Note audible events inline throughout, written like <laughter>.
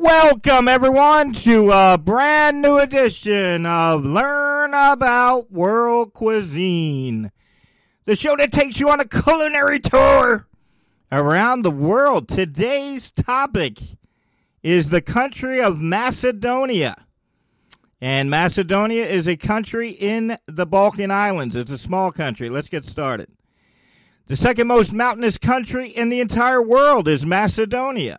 Welcome, everyone, to a brand new edition of Learn About World Cuisine, the show that takes you on a culinary tour around the world. Today's topic is the country of Macedonia. And Macedonia is a country in the Balkan Islands. It's a small country. Let's get started. The second most mountainous country in the entire world is Macedonia.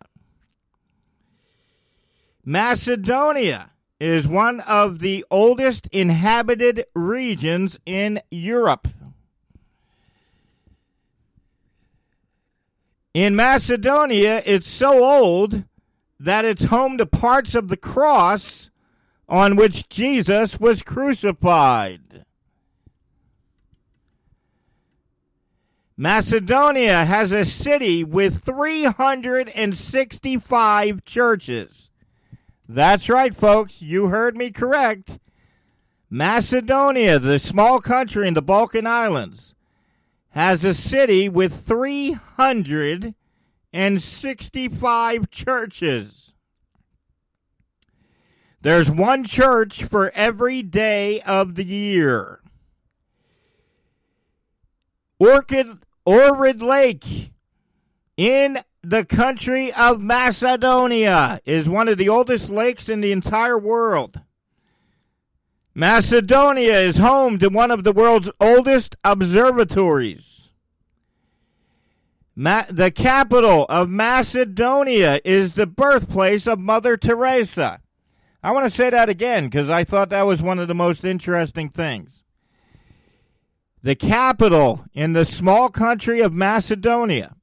Macedonia is one of the oldest inhabited regions in Europe. In Macedonia, it's so old that it's home to parts of the cross on which Jesus was crucified. Macedonia has a city with 365 churches. That's right, folks. You heard me correct. Macedonia, the small country in the Balkan Islands, has a city with 365 churches. There's one church for every day of the year. Orchid Ohrid Lake in the country of Macedonia is one of the oldest lakes in the entire world. Macedonia is home to one of the world's oldest observatories. Ma- the capital of Macedonia is the birthplace of Mother Teresa. I want to say that again because I thought that was one of the most interesting things. The capital in the small country of Macedonia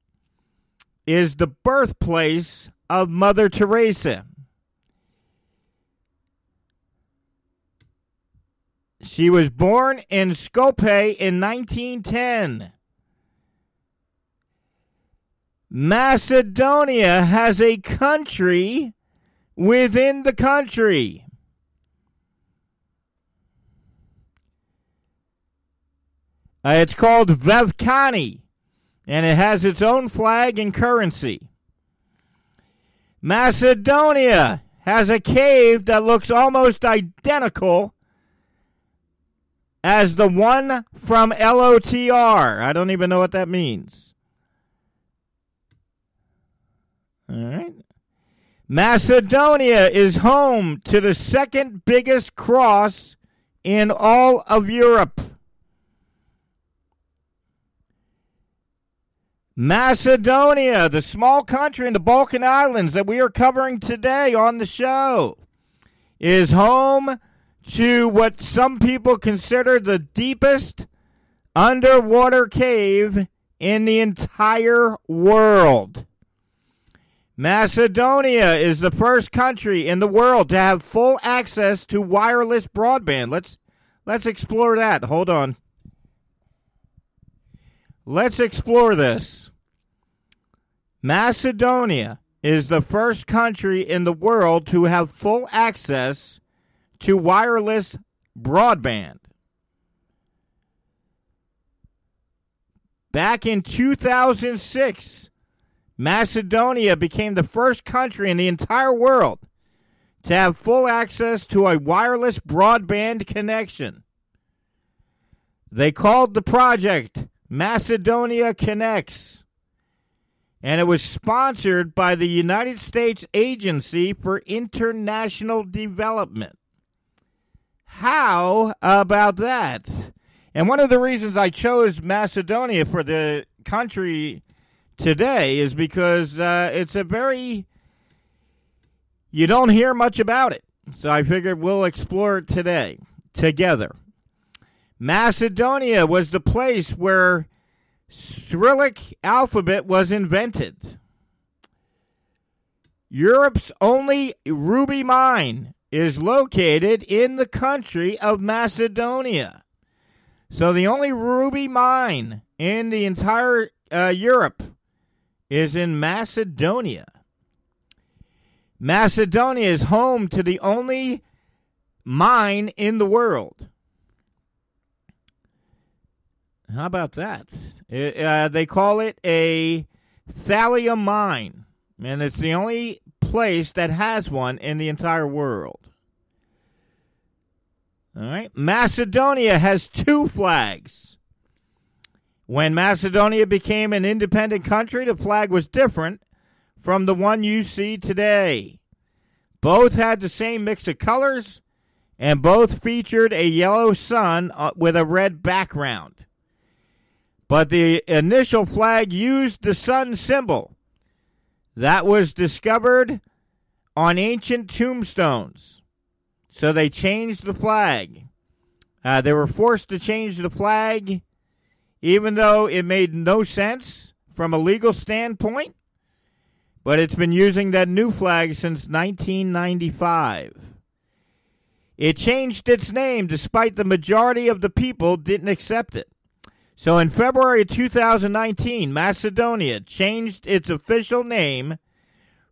is the birthplace of Mother Teresa. She was born in Skopje in 1910. Macedonia has a country within the country. Uh, it's called Vevkani, and it has its own flag and currency. Macedonia has a cave that looks almost identical as the one from LOTR. I don't even know what that means. All right. Macedonia is home to the second biggest cross in all of Europe. Macedonia, the small country in the Balkan Islands that we are covering today on the show, is home to what some people consider the deepest underwater cave in the entire world. Macedonia is the first country in the world to have full access to wireless broadband. Let's let's explore that. Hold on. Let's explore this. Macedonia is the first country in the world to have full access to wireless broadband. Back in 2006, Macedonia became the first country in the entire world to have full access to a wireless broadband connection. They called the project Macedonia Connects, and it was sponsored by the United States Agency for International Development. How about that? And one of the reasons I chose Macedonia for the country today is because uh, it's a very you don't hear much about it. So I figured we'll explore it today together. Macedonia was the place where Cyrillic alphabet was invented. Europe's only ruby mine is located in the country of Macedonia. So the only ruby mine in the entire uh, Europe is in Macedonia. Macedonia is home to the only mine in the world. How about that? Uh, they call it a thallium mine, and it's the only place that has one in the entire world. All right. Macedonia has two flags. When Macedonia became an independent country, the flag was different from the one you see today. Both had the same mix of colors, and both featured a yellow sun uh, with a red background. But the initial flag used the sun symbol that was discovered on ancient tombstones. So they changed the flag. Uh, they were forced to change the flag, even though it made no sense from a legal standpoint. But it's been using that new flag since 1995. It changed its name despite the majority of the people didn't accept it. So in February 2019, Macedonia changed its official name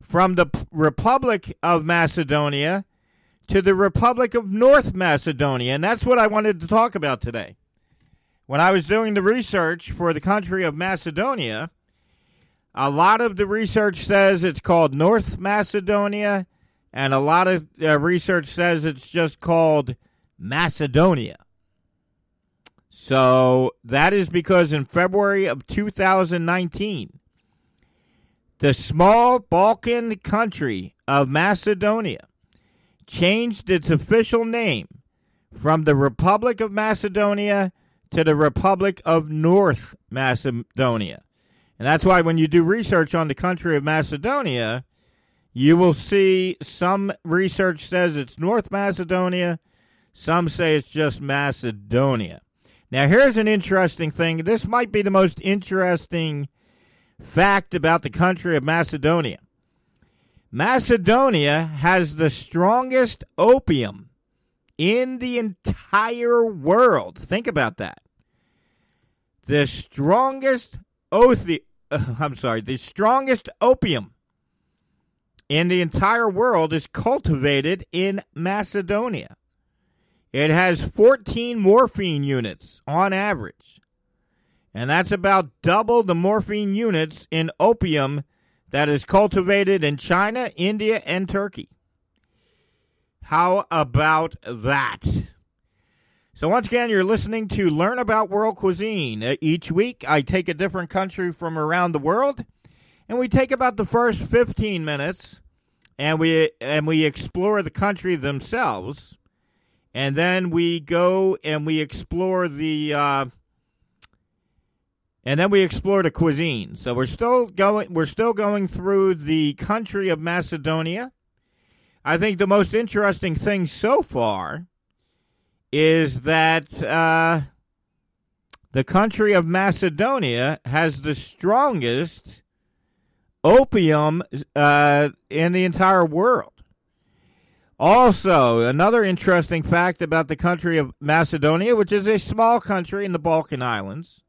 from the Republic of Macedonia to the Republic of North Macedonia. And that's what I wanted to talk about today. When I was doing the research for the country of Macedonia, a lot of the research says it's called North Macedonia, and a lot of uh, research says it's just called Macedonia. So that is because in February of 2019, the small Balkan country of Macedonia changed its official name from the Republic of Macedonia to the Republic of North Macedonia. And that's why when you do research on the country of Macedonia, you will see some research says it's North Macedonia, some say it's just Macedonia. Now, here's an interesting thing. This might be the most interesting fact about the country of Macedonia. Macedonia has the strongest opium in the entire world. Think about that. The strongest othi- uh, <laughs> I'm sorry, the strongest opium in the entire world is cultivated in Macedonia. It has 14 morphine units on average. And that's about double the morphine units in opium that is cultivated in China, India, and Turkey. How about that? So, once again, you're listening to Learn About World Cuisine. Uh, each week, I take a different country from around the world, and we take about the first 15 minutes and we and we explore the country themselves and then we go and we explore the uh, and then we explore the cuisine. So we're still going we're still going through the country of Macedonia. I think the most interesting thing so far is that uh, the country of Macedonia has the strongest opium uh, in the entire world. Also, another interesting fact about the country of Macedonia, which is a small country in the Balkan Islands,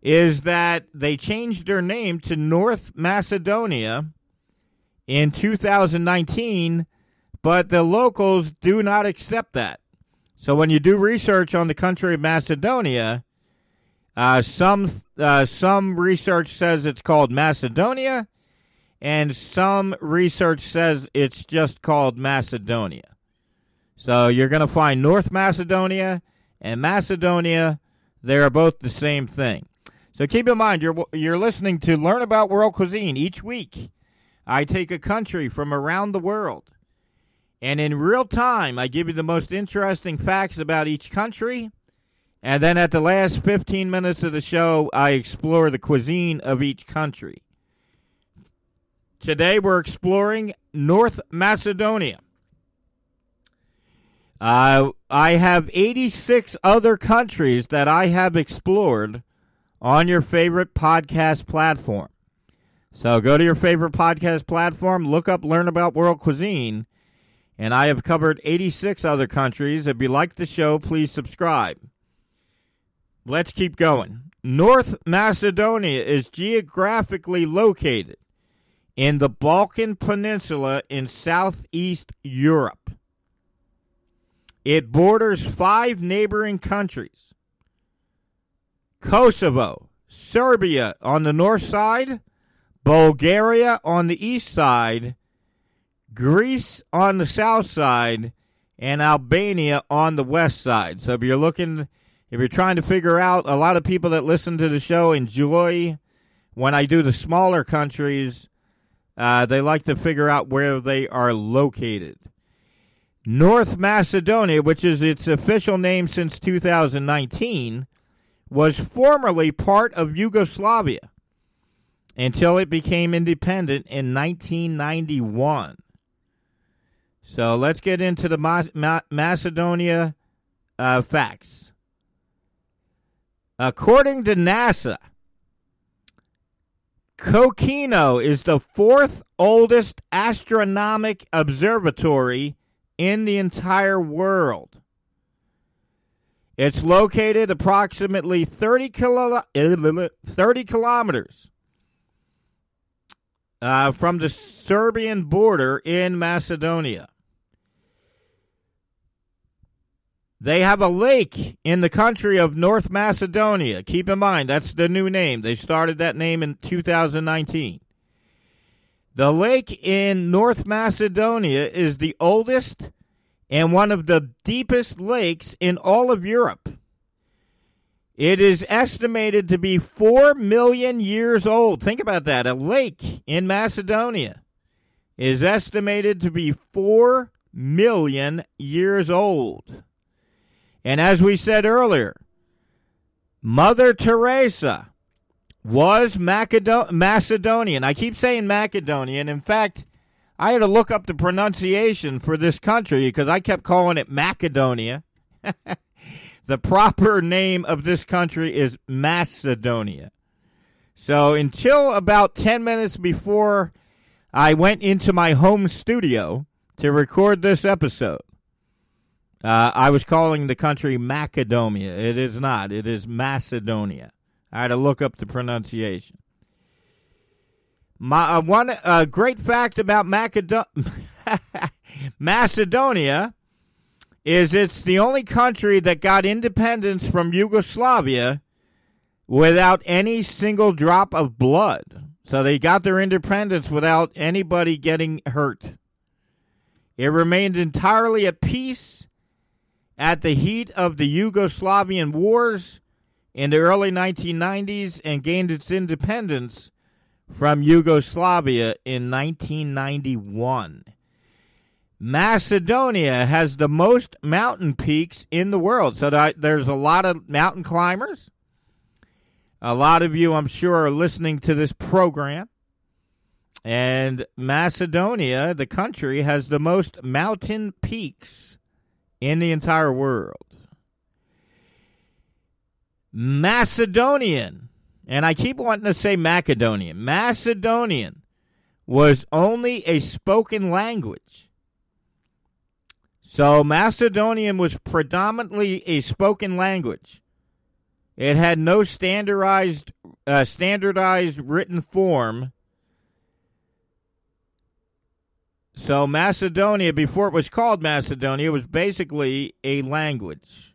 is that they changed their name to North Macedonia in 2019, but the locals do not accept that. So when you do research on the country of Macedonia, uh, some uh, some research says it's called Macedonia, and some research says it's just called Macedonia. So you're going to find North Macedonia and Macedonia; they are both the same thing. So keep in mind, you're you're listening to Learn About World Cuisine each week. I take a country from around the world, and in real time, I give you the most interesting facts about each country. And then at the last 15 minutes of the show, I explore the cuisine of each country. Today, we're exploring North Macedonia. Uh, I have 86 other countries that I have explored on your favorite podcast platform. So go to your favorite podcast platform, look up Learn About World Cuisine, and I have covered 86 other countries. If you like the show, please subscribe. Let's keep going. North Macedonia is geographically located in the Balkan Peninsula in southeast Europe. It borders five neighboring countries Kosovo, Serbia on the north side, Bulgaria on the east side, Greece on the south side, and Albania on the west side. So if you're looking, if you're trying to figure out, a lot of people that listen to the show enjoy when I do the smaller countries. Uh, they like to figure out where they are located. North Macedonia, which is its official name since 2019, was formerly part of Yugoslavia until it became independent in 1991. So let's get into the Ma- Ma- Macedonia uh, facts. According to NASA, Kokino is the fourth oldest astronomic observatory in the entire world. It's located approximately 30, kilo- 30 kilometers uh, from the Serbian border in Macedonia. They have a lake in the country of North Macedonia. Keep in mind, that's the new name. They started that name in 2019. The lake in North Macedonia is the oldest and one of the deepest lakes in all of Europe. It is estimated to be 4 million years old. Think about that. A lake in Macedonia is estimated to be 4 million years old. And as we said earlier, Mother Teresa was Macedonian. I keep saying Macedonian. In fact, I had to look up the pronunciation for this country because I kept calling it Macedonia. <laughs> the proper name of this country is Macedonia. So until about 10 minutes before I went into my home studio to record this episode, uh, I was calling the country Macedonia. It is not, it is Macedonia. I had to look up the pronunciation. My uh, one uh, great fact about Macedo- <laughs> Macedonia is it's the only country that got independence from Yugoslavia without any single drop of blood. So they got their independence without anybody getting hurt. It remained entirely at peace at the heat of the Yugoslavian wars in the early 1990s and gained its independence from Yugoslavia in 1991. Macedonia has the most mountain peaks in the world. So there's a lot of mountain climbers. A lot of you, I'm sure, are listening to this program. And Macedonia, the country, has the most mountain peaks in the entire world. Macedonian and I keep wanting to say Macedonian. Macedonian was only a spoken language. So Macedonian was predominantly a spoken language. It had no standardized uh, standardized written form. So Macedonia, before it was called Macedonia, was basically a language.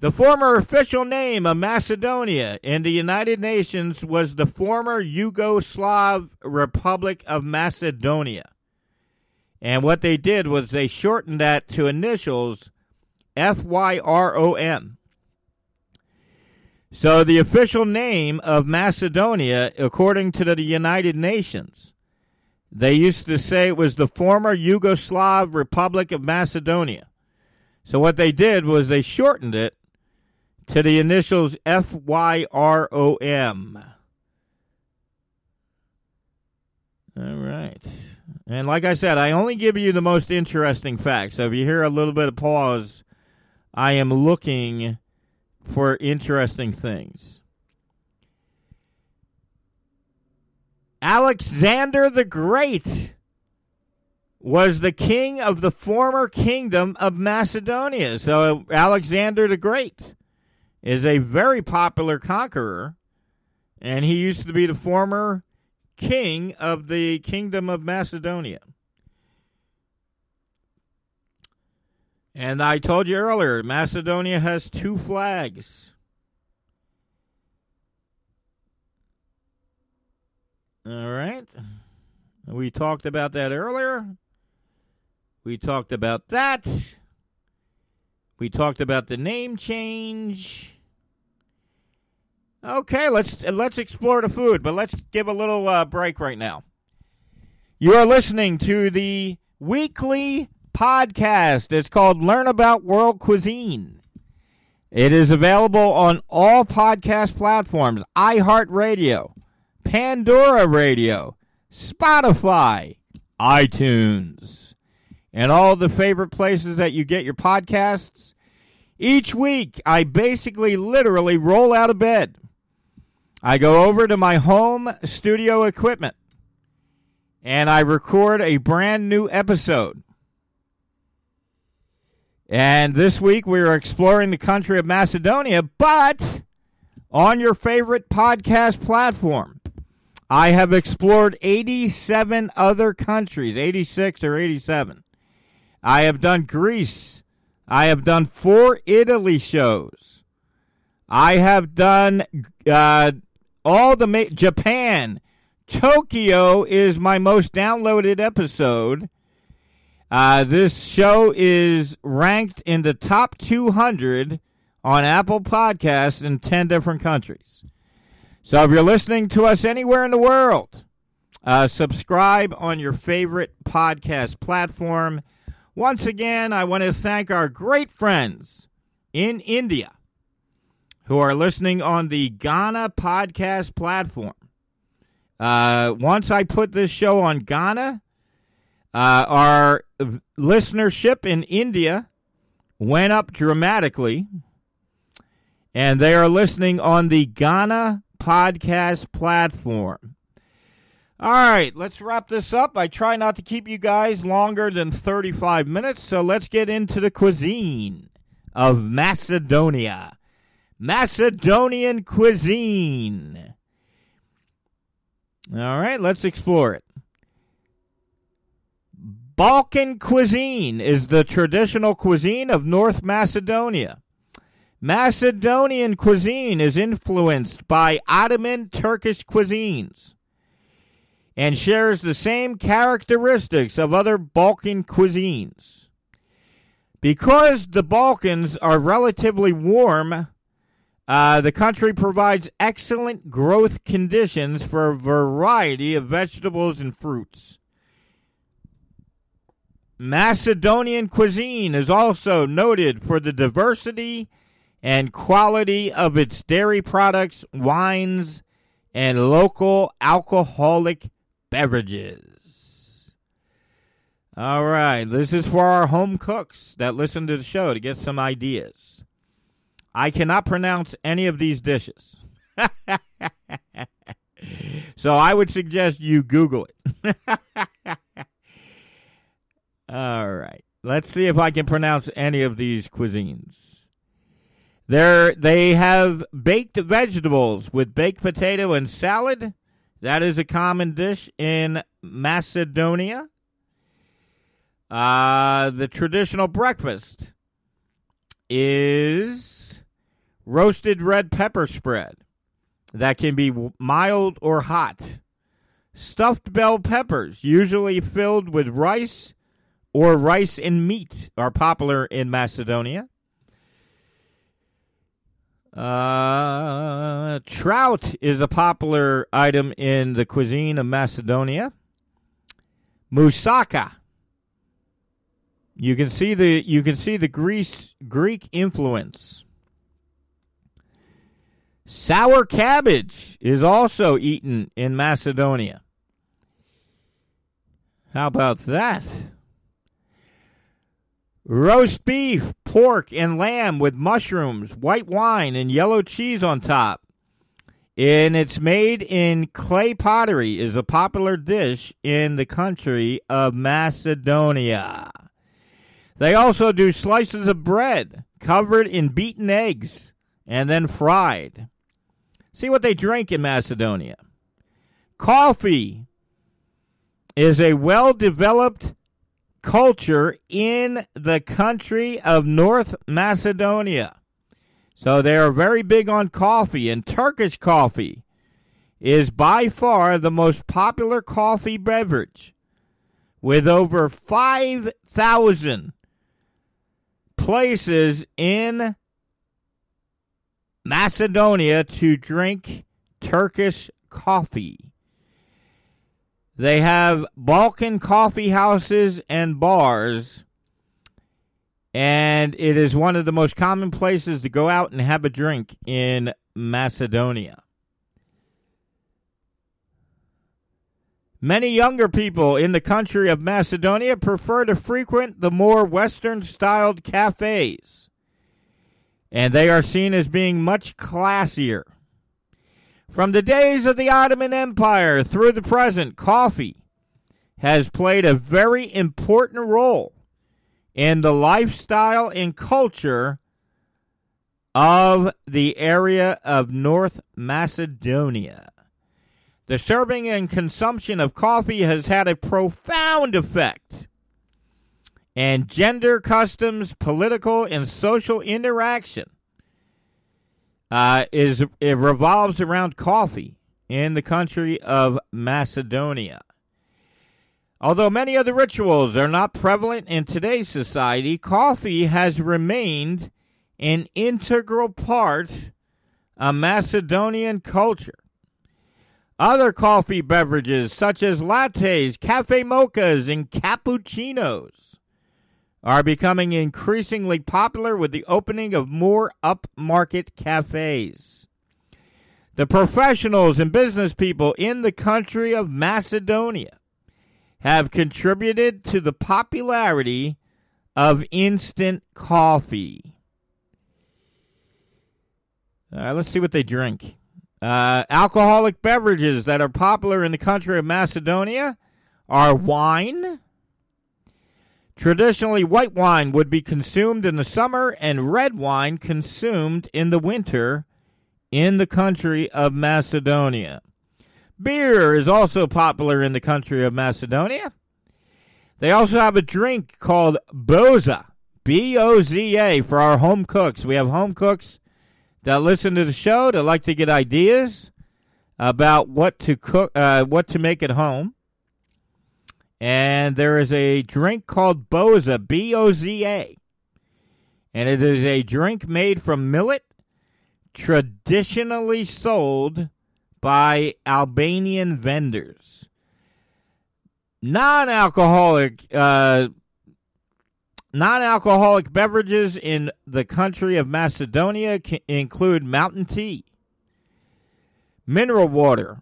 The former official name of Macedonia in the United Nations was the former Yugoslav Republic of Macedonia. And what they did was they shortened that to initials FYROM. So the official name of Macedonia, according to the United Nations, they used to say it was the former Yugoslav Republic of Macedonia. So what they did was they shortened it to the initials F Y R O M. All right. And like I said, I only give you the most interesting facts. So if you hear a little bit of pause, I am looking for interesting things. Alexander the Great was the king of the former kingdom of Macedonia. So Alexander the Great is a very popular conqueror, and he used to be the former king of the Kingdom of Macedonia. And I told you earlier, Macedonia has two flags. All right. We talked about that earlier. We talked about that. We talked about the name change. Okay, let's let's explore the food, but let's give a little uh, break right now. You are listening to the weekly podcast. It's called Learn About World Cuisine. It is available on all podcast platforms: iHeartRadio, Pandora Radio, Spotify, iTunes, and all the favorite places that you get your podcasts. Each week, I basically literally roll out of bed I go over to my home studio equipment and I record a brand new episode. And this week we are exploring the country of Macedonia, but on your favorite podcast platform. I have explored 87 other countries, 86 or 87. I have done Greece. I have done four Italy shows. I have done uh, all the ma- Japan, Tokyo is my most downloaded episode. Uh, this show is ranked in the top 200 on Apple Podcasts in 10 different countries. So if you're listening to us anywhere in the world, uh, subscribe on your favorite podcast platform. Once again, I want to thank our great friends in India who are listening on the Gaana podcast platform. Uh, once I put this show on Gaana, uh, our listenership in India went up dramatically, and they are listening on the Gaana podcast platform. All right, let's wrap this up. I try not to keep you guys longer than 35 minutes, so let's get into the cuisine of Macedonia. Macedonian cuisine. All right, let's explore it. Balkan cuisine is the traditional cuisine of North Macedonia. Macedonian cuisine is influenced by Ottoman Turkish cuisines and shares the same characteristics of other Balkan cuisines. Because the Balkans are relatively warm, uh, the country provides excellent growth conditions for a variety of vegetables and fruits. Macedonian cuisine is also noted for the diversity and quality of its dairy products, wines, and local alcoholic beverages. All right, this is for our home cooks that listen to the show to get some ideas. I cannot pronounce any of these dishes. <laughs> so I would suggest you Google it. <laughs> All right. Let's see if I can pronounce any of these cuisines. There they have baked vegetables with baked potato and salad. That is a common dish in Macedonia. Uh, the traditional breakfast is roasted red pepper spread that can be mild or hot. Stuffed bell peppers, usually filled with rice or rice and meat, are popular in Macedonia. Uh, trout is a popular item in the cuisine of Macedonia. Moussaka. You can see the you can see the Greece Greek influence. Sour cabbage is also eaten in Macedonia. How about that? Roast beef, pork, and lamb with mushrooms, white wine, and yellow cheese on top. And it's made in clay pottery is a popular dish in the country of Macedonia. They also do slices of bread covered in beaten eggs and then fried. See what they drink in Macedonia. Coffee is a well developed culture in the country of North Macedonia. So they are very big on coffee, and Turkish coffee is by far the most popular coffee beverage, with over 5,000 places in Macedonia to drink Turkish coffee. They have Balkan coffee houses and bars, and it is one of the most common places to go out and have a drink in Macedonia. Many younger people in the country of Macedonia prefer to frequent the more Western styled cafes, and they are seen as being much classier. From the days of the Ottoman Empire through the present, coffee has played a very important role in the lifestyle and culture of the area of North Macedonia. The serving and consumption of coffee has had a profound effect. And gender customs, political, and social interaction uh, is it revolves around coffee in the country of Macedonia. Although many of the rituals are not prevalent in today's society, coffee has remained an integral part of Macedonian culture. Other coffee beverages, such as lattes, cafe mochas, and cappuccinos, are becoming increasingly popular with the opening of more upmarket cafes. The professionals and business people in the country of Macedonia have contributed to the popularity of instant coffee. Right, let's see what they drink. Uh, alcoholic beverages that are popular in the country of Macedonia are wine. Traditionally, white wine would be consumed in the summer and red wine consumed in the winter in the country of Macedonia. Beer is also popular in the country of Macedonia. They also have a drink called Boza, B O Z A, for our home cooks. We have home cooks that listen to the show that like to get ideas about what to cook, uh, what to make at home. And there is a drink called Boza, B O Z A. And it is a drink made from millet, traditionally sold by Albanian vendors. Non alcoholic uh, Non alcoholic beverages in the country of Macedonia include mountain tea, mineral water.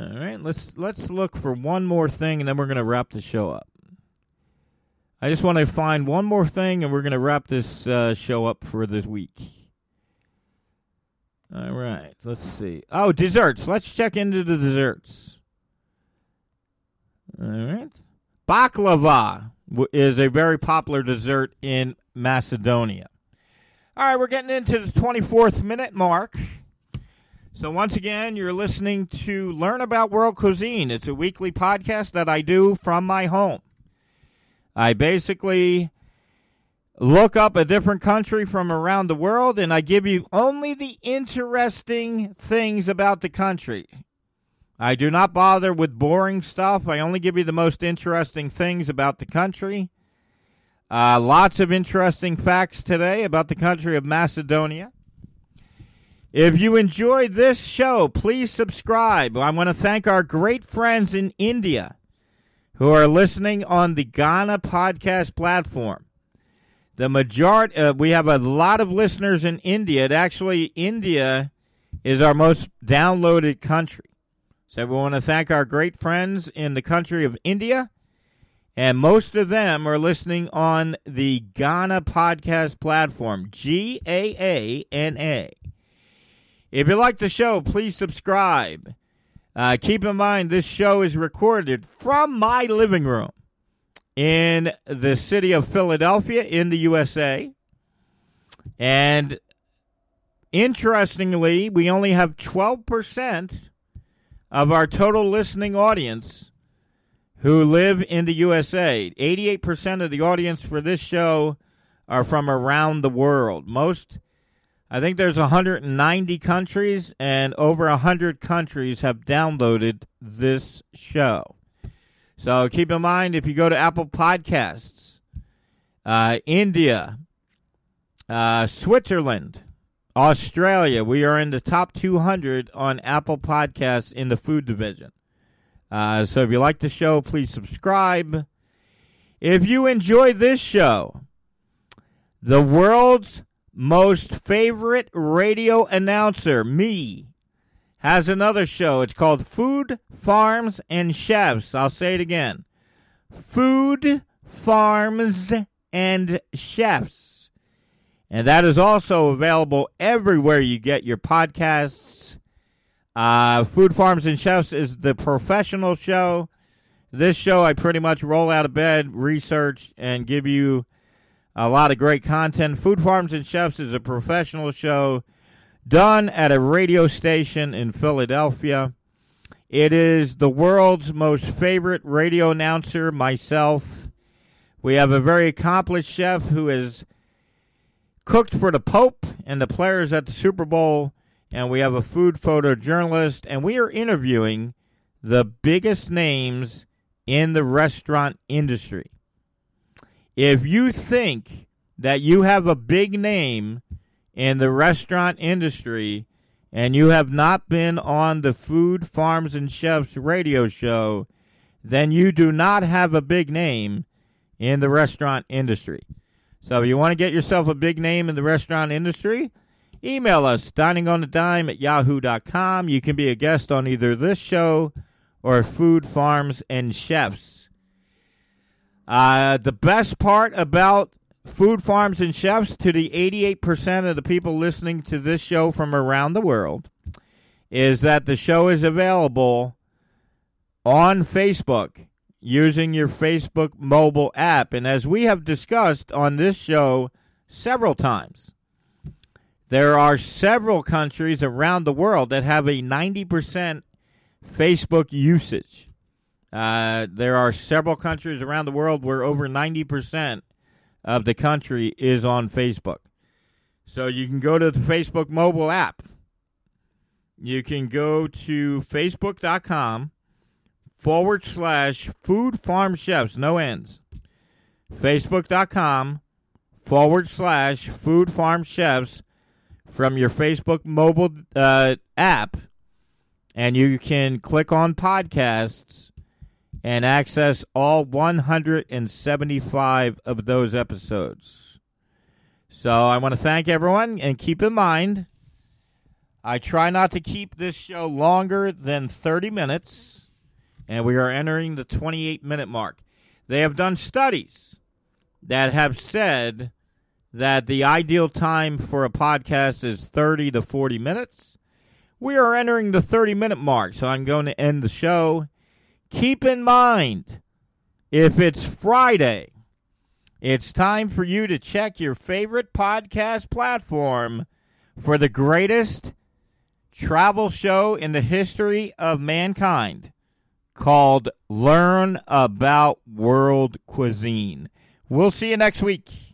All right, let's let's look for one more thing and then we're going to wrap the show up. I just want to find one more thing and we're going to wrap this uh, show up for this week. All right, let's see. Oh, desserts. Let's check into the desserts. All right. Baklava is a very popular dessert in Macedonia. All right, we're getting into the 24th minute mark. So, once again, you're listening to Learn About World Cuisine. It's a weekly podcast that I do from my home. I basically look up a different country from around the world and I give you only the interesting things about the country. I do not bother with boring stuff. I only give you the most interesting things about the country. Uh, lots of interesting facts today about the country of Macedonia. If you enjoyed this show, please subscribe. I want to thank our great friends in India who are listening on the Gaana podcast platform. The majority, uh, we have a lot of listeners in India. It actually, India is our most downloaded country. So we want to thank our great friends in the country of India. And most of them are listening on the Gaana podcast platform, G A A N A. If you like the show, please subscribe. Uh, keep in mind, this show is recorded from my living room in the city of Philadelphia in the USA. And interestingly, we only have 12% of our total listening audience who live in the USA. 88% of the audience for this show are from around the world. Most I think there's 190 countries, and over 100 countries have downloaded this show. So keep in mind if you go to Apple Podcasts, uh, India, uh, Switzerland, Australia, we are in the top 200 on Apple Podcasts in the food division. Uh, so if you like the show, please subscribe. If you enjoy this show, the world's most favorite radio announcer, me, has another show. It's called Food, Farms, and Chefs. I'll say it again Food, Farms, and Chefs. And that is also available everywhere you get your podcasts. Uh, Food, Farms, and Chefs is the professional show. This show, I pretty much roll out of bed, research, and give you a lot of great content. Food Farms and Chefs is a professional show done at a radio station in Philadelphia. It is the world's most favorite radio announcer, myself. We have a very accomplished chef who has cooked for the Pope and the players at the Super Bowl, and we have a food photojournalist, and we are interviewing the biggest names in the restaurant industry. If you think that you have a big name in the restaurant industry and you have not been on the Food, Farms, and Chefs radio show, then you do not have a big name in the restaurant industry. So if you want to get yourself a big name in the restaurant industry, email us, diningonthedime at yahoo.com. You can be a guest on either this show or Food, Farms, and Chefs. Uh, the best part about Food Farms and Chefs to the 88% of the people listening to this show from around the world is that the show is available on Facebook using your Facebook mobile app. And as we have discussed on this show several times, there are several countries around the world that have a 90% Facebook usage. Uh, there are several countries around the world where over 90% of the country is on Facebook. So you can go to the Facebook mobile app. You can go to facebook.com forward slash food farm chefs, no ends. Facebook.com forward slash food farm chefs from your Facebook mobile uh, app. And you can click on podcasts and access all 175 of those episodes. So I want to thank everyone and keep in mind I try not to keep this show longer than 30 minutes, and we are entering the 28 minute mark. They have done studies that have said that the ideal time for a podcast is 30 to 40 minutes. We are entering the 30 minute mark, so I'm going to end the show Keep in mind, if it's Friday, it's time for you to check your favorite podcast platform for the greatest travel show in the history of mankind called Learn About World Cuisine. We'll see you next week.